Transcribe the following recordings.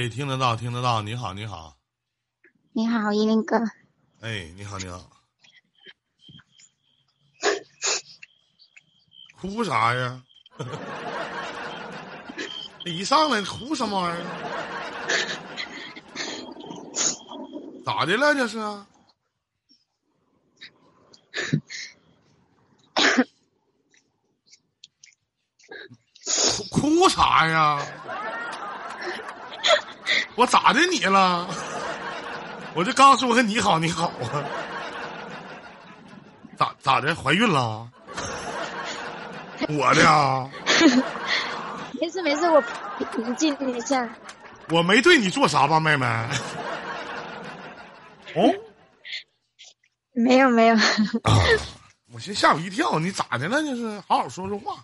哎，听得到，听得到。你好，你好。你好，依林哥。哎，你好，你好。哭啥呀？一上来哭什么玩意儿？咋的了？这是？哭哭啥呀？我咋的你了？我就刚说个你好你好啊，咋咋的？怀孕了？我的啊？没事没事，我平静一下。我没对你做啥吧，妹妹？哦，没有没有。我先吓我一跳，你咋的了？就是好好说说话。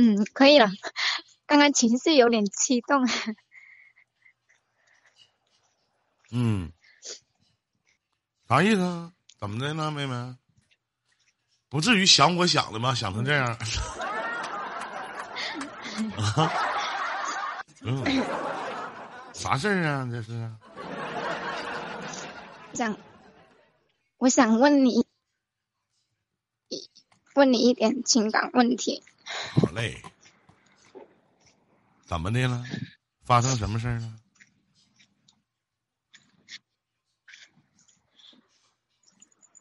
嗯，可以了。刚刚情绪有点激动。嗯，啥意思？怎么的呢，妹妹？不至于想我想的吗？想成这样？啊？嗯，啥事儿啊？这是？想，我想问你，问你一点情感问题。好嘞，怎么的了？发生什么事儿了？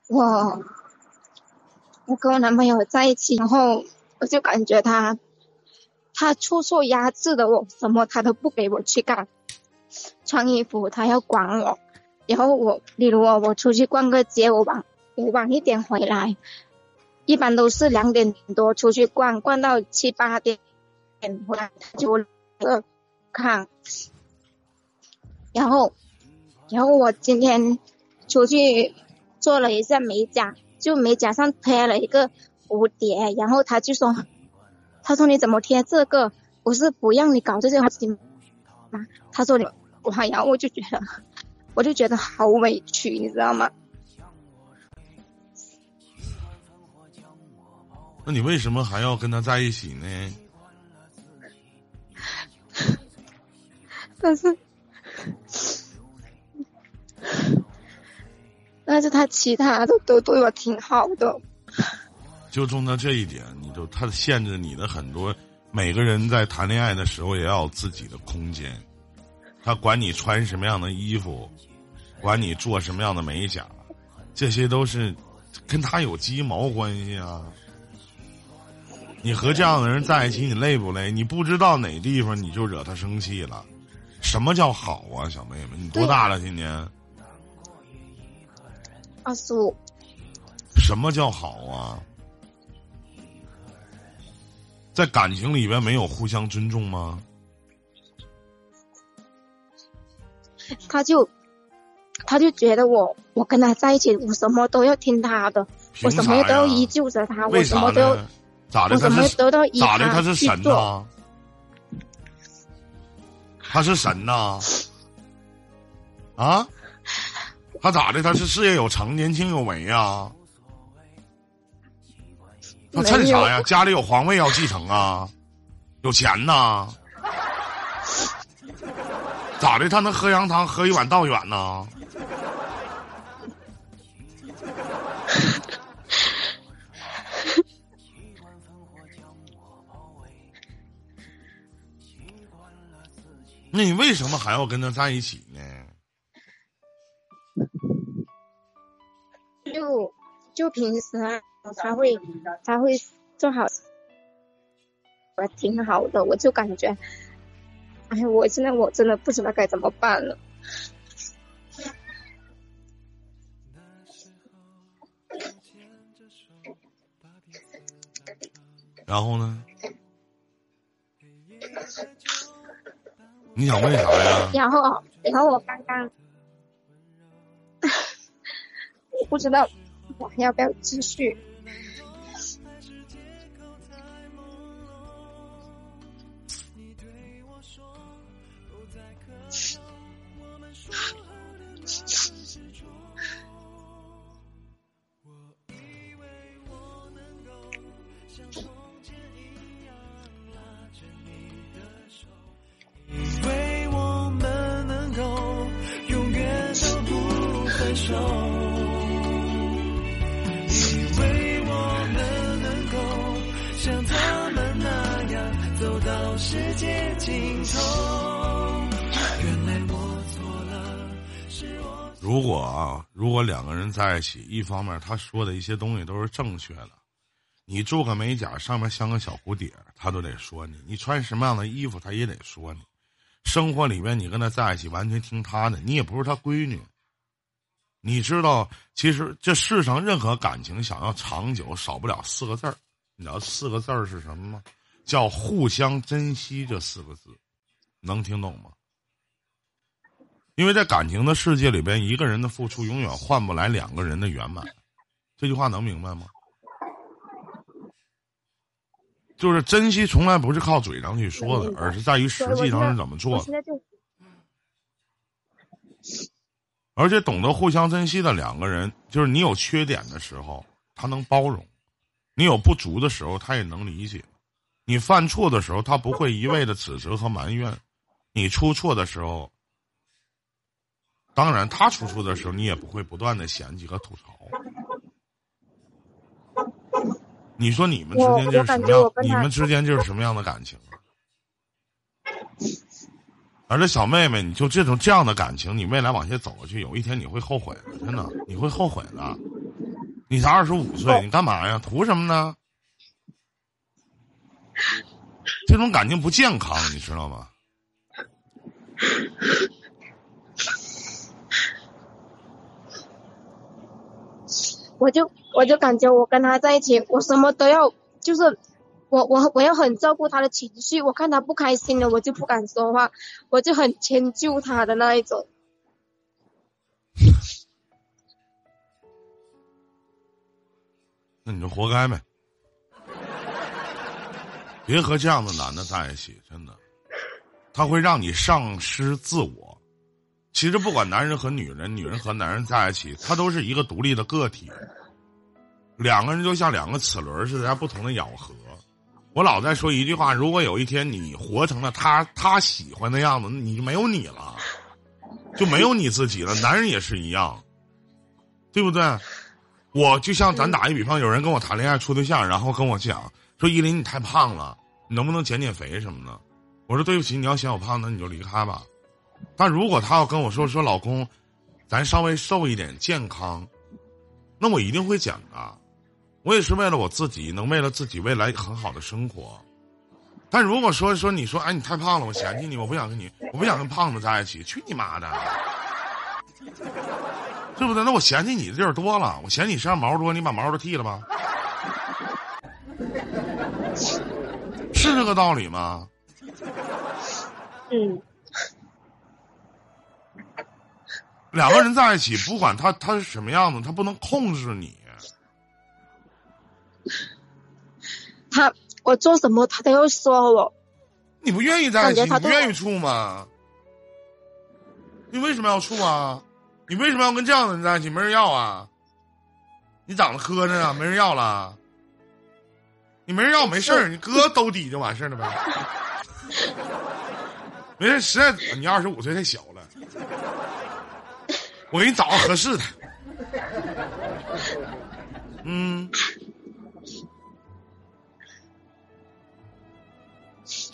我我跟我男朋友在一起，然后我就感觉他他处处压制的我，什么他都不给我去干。穿衣服他要管我，然后我，例如我我出去逛个街，我晚我晚一点回来。一般都是两点多出去逛，逛到七八点回来，他就呃看。然后，然后我今天出去做了一下美甲，就美甲上贴了一个蝴蝶，然后他就说：“他说你怎么贴这个？我是不让你搞这些东西吗？”他说：“你哇！”然后我就觉得，我就觉得好委屈，你知道吗？那你为什么还要跟他在一起呢？但是，但是他其他的都对我挺好的。就冲他这一点，你就他限制你的很多。每个人在谈恋爱的时候也要有自己的空间。他管你穿什么样的衣服，管你做什么样的美甲，这些都是跟他有鸡毛关系啊。你和这样的人在一起，你累不累？你不知道哪地方你就惹他生气了。什么叫好啊，小妹妹？你多大了？今年二十五。什么叫好啊？在感情里边没有互相尊重吗？他就他就觉得我我跟他在一起，我什么都要听他的，我什么都要依旧着他，我什么都要。咋的？他是咋的？他是神呐？他是神呐？啊？他咋的？他是事业有成、年轻有为呀？他趁啥呀？家里有皇位要继承啊？有钱呐？咋的？他能喝羊汤喝一碗道远呢？那你为什么还要跟他在一起呢？就就平时啊，他会他会做好，我挺好的，我就感觉，哎，我现在我真的不知道该怎么办了。然后呢？你想问啥呀？然后，然后我刚刚，我 不知道我还要不要继续。手，以为我们能够像他们那样走到世界尽头。原来我错了，是我。如果啊，如果两个人在一起，一方面他说的一些东西都是正确的，你做个美甲上面像个小蝴蝶，他都得说你；你穿什么样的衣服，他也得说你。生活里面你跟他在一起，完全听他的，你也不是他闺女。你知道，其实这世上任何感情想要长久，少不了四个字儿。你知道四个字儿是什么吗？叫互相珍惜这四个字，能听懂吗？因为在感情的世界里边，一个人的付出永远换不来两个人的圆满。这句话能明白吗？就是珍惜从来不是靠嘴上去说的，而是在于实际上是怎么做的。而且懂得互相珍惜的两个人，就是你有缺点的时候，他能包容；你有不足的时候，他也能理解；你犯错的时候，他不会一味的指责和埋怨；你出错的时候，当然他出错的时候，你也不会不断的嫌弃和吐槽。你说你们之间就是什么样？你们之间就是什么样的感情啊？而这小妹妹，你就这种这样的感情，你未来往下走下去，有一天你会后悔的，真的，你会后悔的。你才二十五岁，你干嘛呀？图什么呢？这种感情不健康，你知道吗？我就我就感觉我跟他在一起，我什么都要，就是我我我要很照顾他的情绪，我看他不开心了，我就不敢说话，我就很迁就他的那一种。那你就活该呗。别和这样的男的在一起，真的，他会让你丧失自我。其实不管男人和女人，女人和男人在一起，他都是一个独立的个体。两个人就像两个齿轮似的，在不同的咬合。我老在说一句话：如果有一天你活成了他他喜欢的样子，你就没有你了，就没有你自己了。男人也是一样，对不对？我就像咱打一比方，有人跟我谈恋爱处对象，然后跟我讲说：“依林，你太胖了，你能不能减减肥什么的？”我说：“对不起，你要嫌我胖，那你就离开吧。”但如果他要跟我说说老公，咱稍微瘦一点，健康，那我一定会减的。我也是为了我自己，能为了自己未来很好的生活。但如果说说你说哎你太胖了，我嫌弃你，我不想跟你，我不想跟胖子在一起，去你妈的！对不对？那我嫌弃你的地儿多了，我嫌你身上毛多，你把毛都剃了吧？是这个道理吗？嗯，两个人在一起，不管他他是什么样子，他不能控制你。我做什么他都要说我，你不愿意在一起，你不愿意处吗？你为什么要处啊？你为什么要跟这样的人在一起？没人要啊？你长得磕碜啊，没人要了。你没人要没事儿，你哥兜底就完事儿了呗。没事，实在你二十五岁太小了，我给你找个合适的。嗯，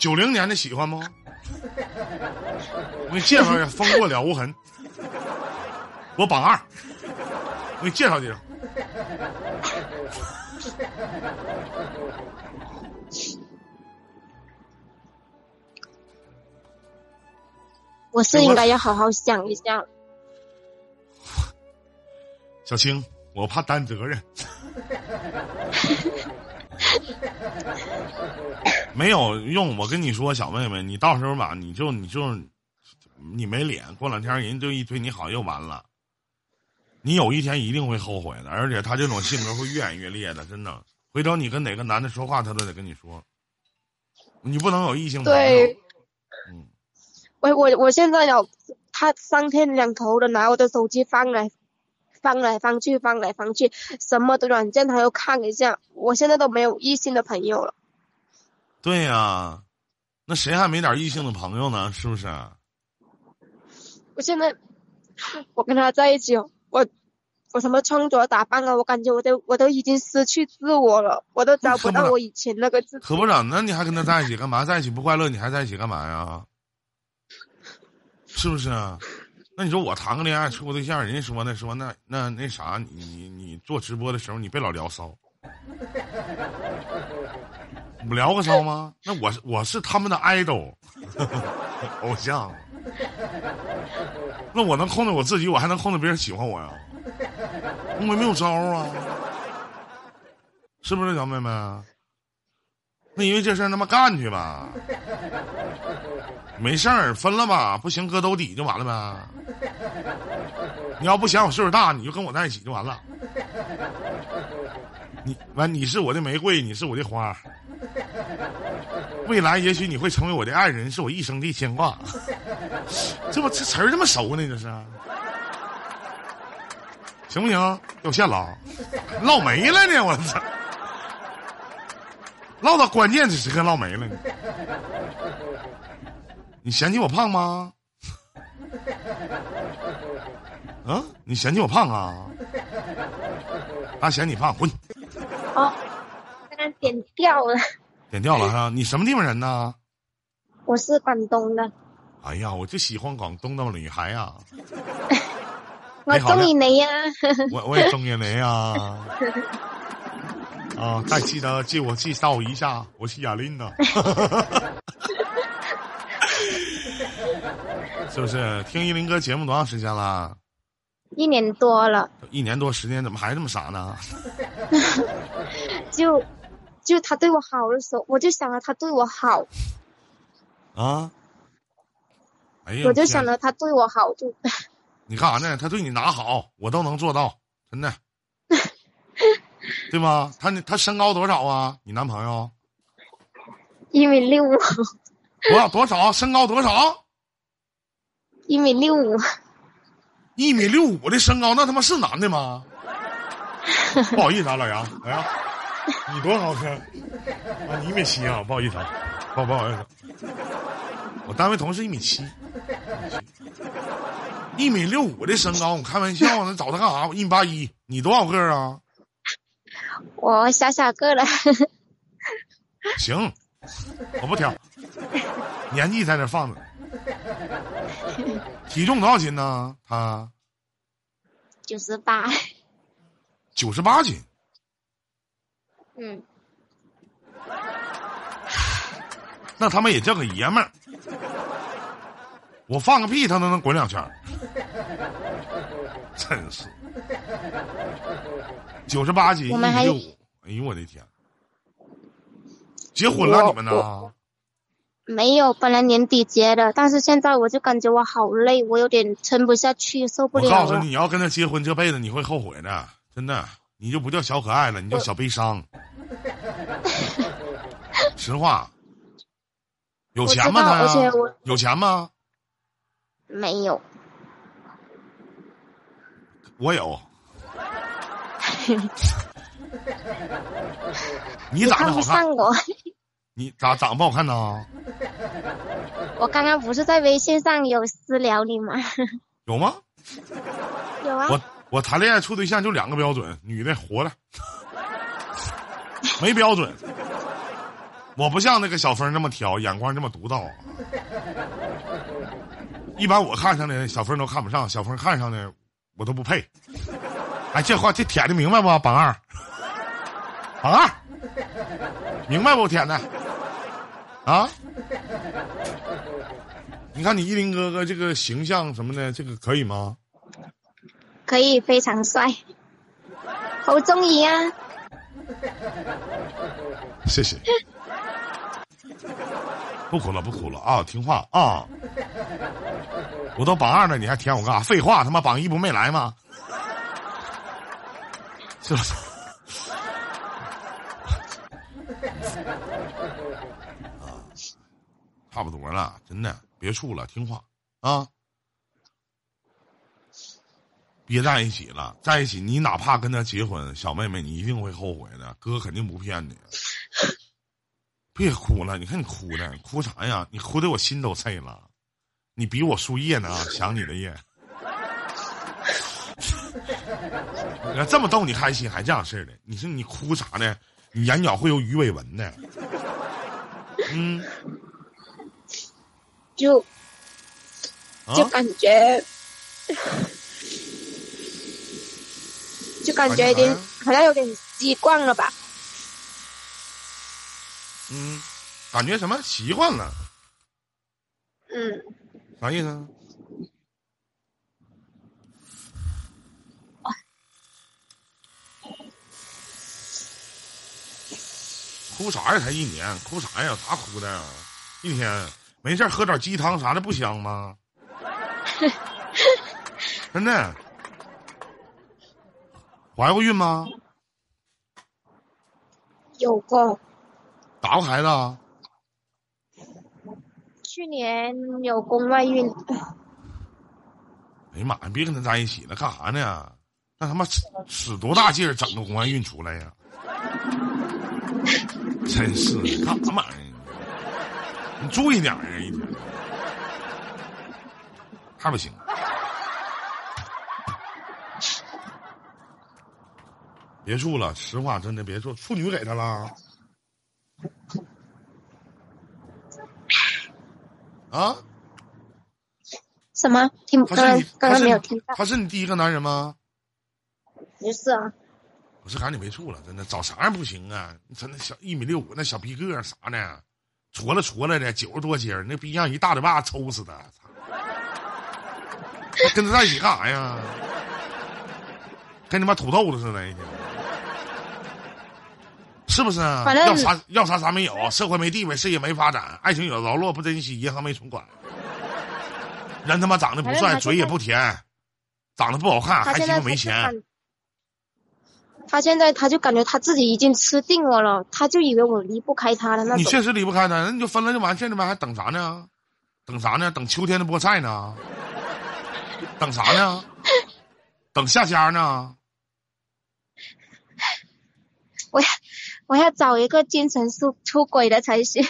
九零年的喜欢吗？我给你介绍一下，风过了无痕。我榜二，我给你介绍介绍。我是应该要好好想一下。小青，我怕担责任。没有用，我跟你说，小妹妹，你到时候吧，你就你就你没脸，过两天人就一对你好又完了。你有一天一定会后悔的，而且他这种性格会越演越烈的，真的。回头你跟哪个男的说话，他都得跟你说，你不能有异性朋友对。嗯，我我我现在有他三天两头的拿我的手机翻来翻来翻去，翻来翻去，什么的软件他又看一下。我现在都没有异性的朋友了。对呀，那谁还没点异性的朋友呢？是不是？我现在我跟他在一起，我我什么穿着打扮啊，我感觉我都我都已经失去自我了，我都找不到我以前那个自己。可不然，那你还跟他在一起干嘛？在一起不快乐，你还在一起干嘛呀？是不是？那你说我谈个恋爱处个对象，人家说呢，说那那那啥，你你你做直播的时候，你别老聊骚，我们聊个骚吗？那我是我是他们的 idol 偶像，那我能控制我自己，我还能控制别人喜欢我呀？我没有招啊，是不是小妹妹？那因为这事儿他妈干去吧，没事儿分了吧，不行搁兜底就完了呗。你要不嫌我岁数大，你就跟我在一起就完了。你完，你是我的玫瑰，你是我的花。未来也许你会成为我的爱人，是我一生的牵挂。这不这词儿这么熟呢？这是，行不行？掉线了，唠没了呢！我操，唠到关键的时刻唠没了呢。你嫌弃我胖吗？啊，你嫌弃我胖啊？他嫌你胖，滚！点掉了。点掉了哈，你什么地方人呢？我是广东的。哎呀，我就喜欢广东的女孩 呀。我中意你呀。我我也中意你呀。啊，再记得借我介绍一下，我是雅琳的。是不是？听依林哥节目多长时间了？一年多了。一年多时间，怎么还这么傻呢？就。就他对我好的时候，我就想着他对我好。啊！哎呀！我就想着他对我好，就。你干啥呢？他对你哪好，我都能做到，真的。对吗？他他身高多少啊？你男朋友？一米六五。多少多少？身高多少？一米六五。一米六五的身高，那他妈是男的吗？不好意思啊，老杨，老杨。你多少身？啊，你一米七啊？不好意思啊，不不好意思。我单位同事一米七，一米六五的身高，我开玩笑呢，找他干啥？我一米八一，你多少个啊？我小小个了。行，我不挑，年纪在那放着。体重多少斤呢？他九十八。九十八斤。嗯，那他妈也叫个爷们儿，我放个屁他都能滚两圈，真是九十八斤一米六五，哎呦我的天！结婚了你们呢？没有，本来年底结的，但是现在我就感觉我好累，我有点撑不下去，受不了。我告诉你，你要跟他结婚，这辈子你会后悔的，真的。你就不叫小可爱了，你叫小悲伤。实话，有钱吗他？有钱吗？没有。我有。你长得好看。你咋长得 不好看呢？我刚刚不是在微信上有私聊你吗？有吗？有啊。我。我谈恋爱处对象就两个标准：女的活的，没标准。我不像那个小峰那么挑，眼光这么独到。一般我看上的小峰都看不上，小峰看上的我都不配。哎，这话这舔的明白不？榜二，榜二，明白不？舔的啊？你看你依林哥哥这个形象什么的，这个可以吗？可以，非常帅，好中意啊！谢谢，不哭了，不哭了啊！听话啊！我都榜二了，你还舔我干啥？废话，他妈榜一不没来吗？是不是？啊，差不多了，真的，别处了，听话啊！别在一起了，在一起你哪怕跟他结婚，小妹妹你一定会后悔的，哥肯定不骗你。别哭了，你看你哭的，哭啥呀？你哭的我心都碎了，你比我输液呢，想你的液。你看这么逗你开心，还这样式的，你说你哭啥呢？你眼角会有鱼尾纹的。嗯，就啊就感觉，就感觉有点好像有点习惯了吧。嗯，感觉什么习惯了，嗯，啥意思？哭啥呀？才一年，哭啥呀？有啥哭的呀？一天没事喝点鸡汤啥的不香吗？真的，怀过孕吗？有过，打过孩子啊？去年有宫外孕，哎呀妈呀！别跟他在一起了，干啥呢？那他妈使使多大劲儿整个宫外孕出来呀？真是的，干啥玩意儿？你注意点儿啊！一天还不行。别处了，实话真的别处，处女给他了。啊？什么？听他刚刚，刚刚没有听到，他是你第一个男人吗？不是啊，我是赶紧没处了，真的找啥样不行啊？你瞅那小一米六五那小逼个儿啥呢，矬了矬了的，九十多斤儿，那逼让一大嘴巴抽死他！操跟他在一起干啥呀？跟你妈土豆子似的，一天，是不是啊？反正要啥要啥啥没有，社会没地位，事业没发展，爱情有着落不珍惜，银行没存款，人他妈长得不帅，嘴也不甜，长得不好看，还他现在鸡巴没钱。他现在他就感觉他自己已经吃定我了，他就以为我离不开他了那。你确实离不开他，那你就分了就完，事了呗还等啥呢？等啥呢？等秋天的菠菜呢？等啥呢？等下家呢？我要我要找一个精神出出轨的才行，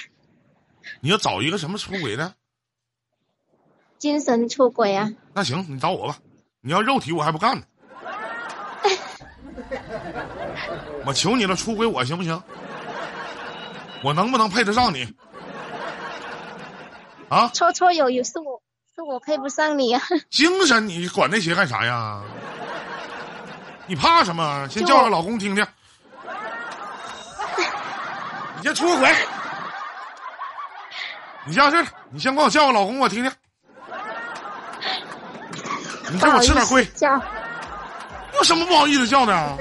你要找一个什么出轨的？精神出轨啊！那行，你找我吧。你要肉体，我还不干呢。我求你了，出轨我行不行？我能不能配得上你？啊，绰绰有余是我是我配不上你啊！精神你管那些干啥呀？你怕什么？先叫个老公听听。你先出个轨。你这样式儿，你先管我叫个老公，我听听。你给我吃点亏，叫有什么不好意思叫的啊？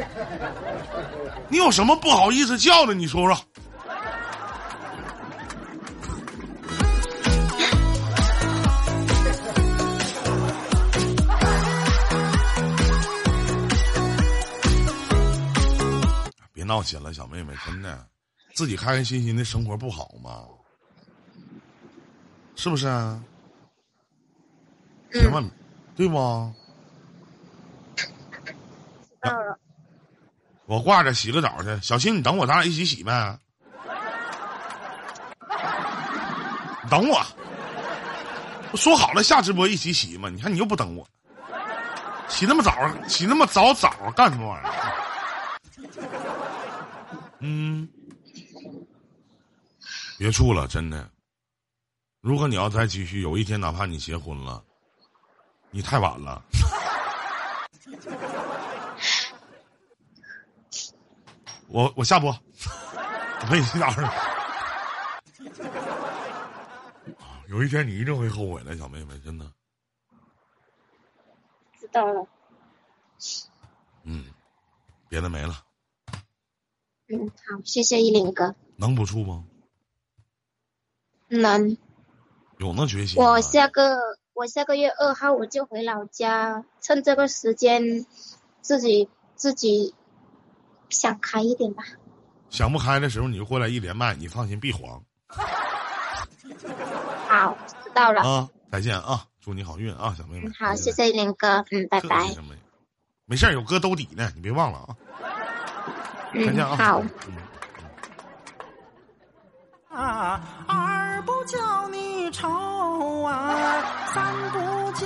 你有什么不好意思叫的？你说说。别闹心了，小妹妹，真的，自己开开心心的生活不好吗？是不是啊？千万，对不？我挂着洗个澡去，小新，你等我，咱俩一起洗呗。你等我，不说好了下直播一起洗嘛？你看你又不等我，起那么早，起那么早早干什么玩意儿？嗯，别处了，真的。如果你要再继续，有一天哪怕你结婚了，你太晚了。我我下播，我陪你洗澡去。有一天你一定会后悔的，小妹妹，真的。知道了。嗯，别的没了，嗯，好，谢谢依林哥。能不处吗？能，有那决心吗。我下个我下个月二号我就回老家，趁这个时间自己自己想开一点吧。想不开的时候，你就过来一连麦，你放心，必黄 好，知道了。啊！再见啊！祝你好运啊，小妹妹嗯。好，谢谢林哥。嗯，拜拜没事儿，有哥兜底呢，你别忘了啊。再嗯，见啊。好。啊，叫你愁啊三不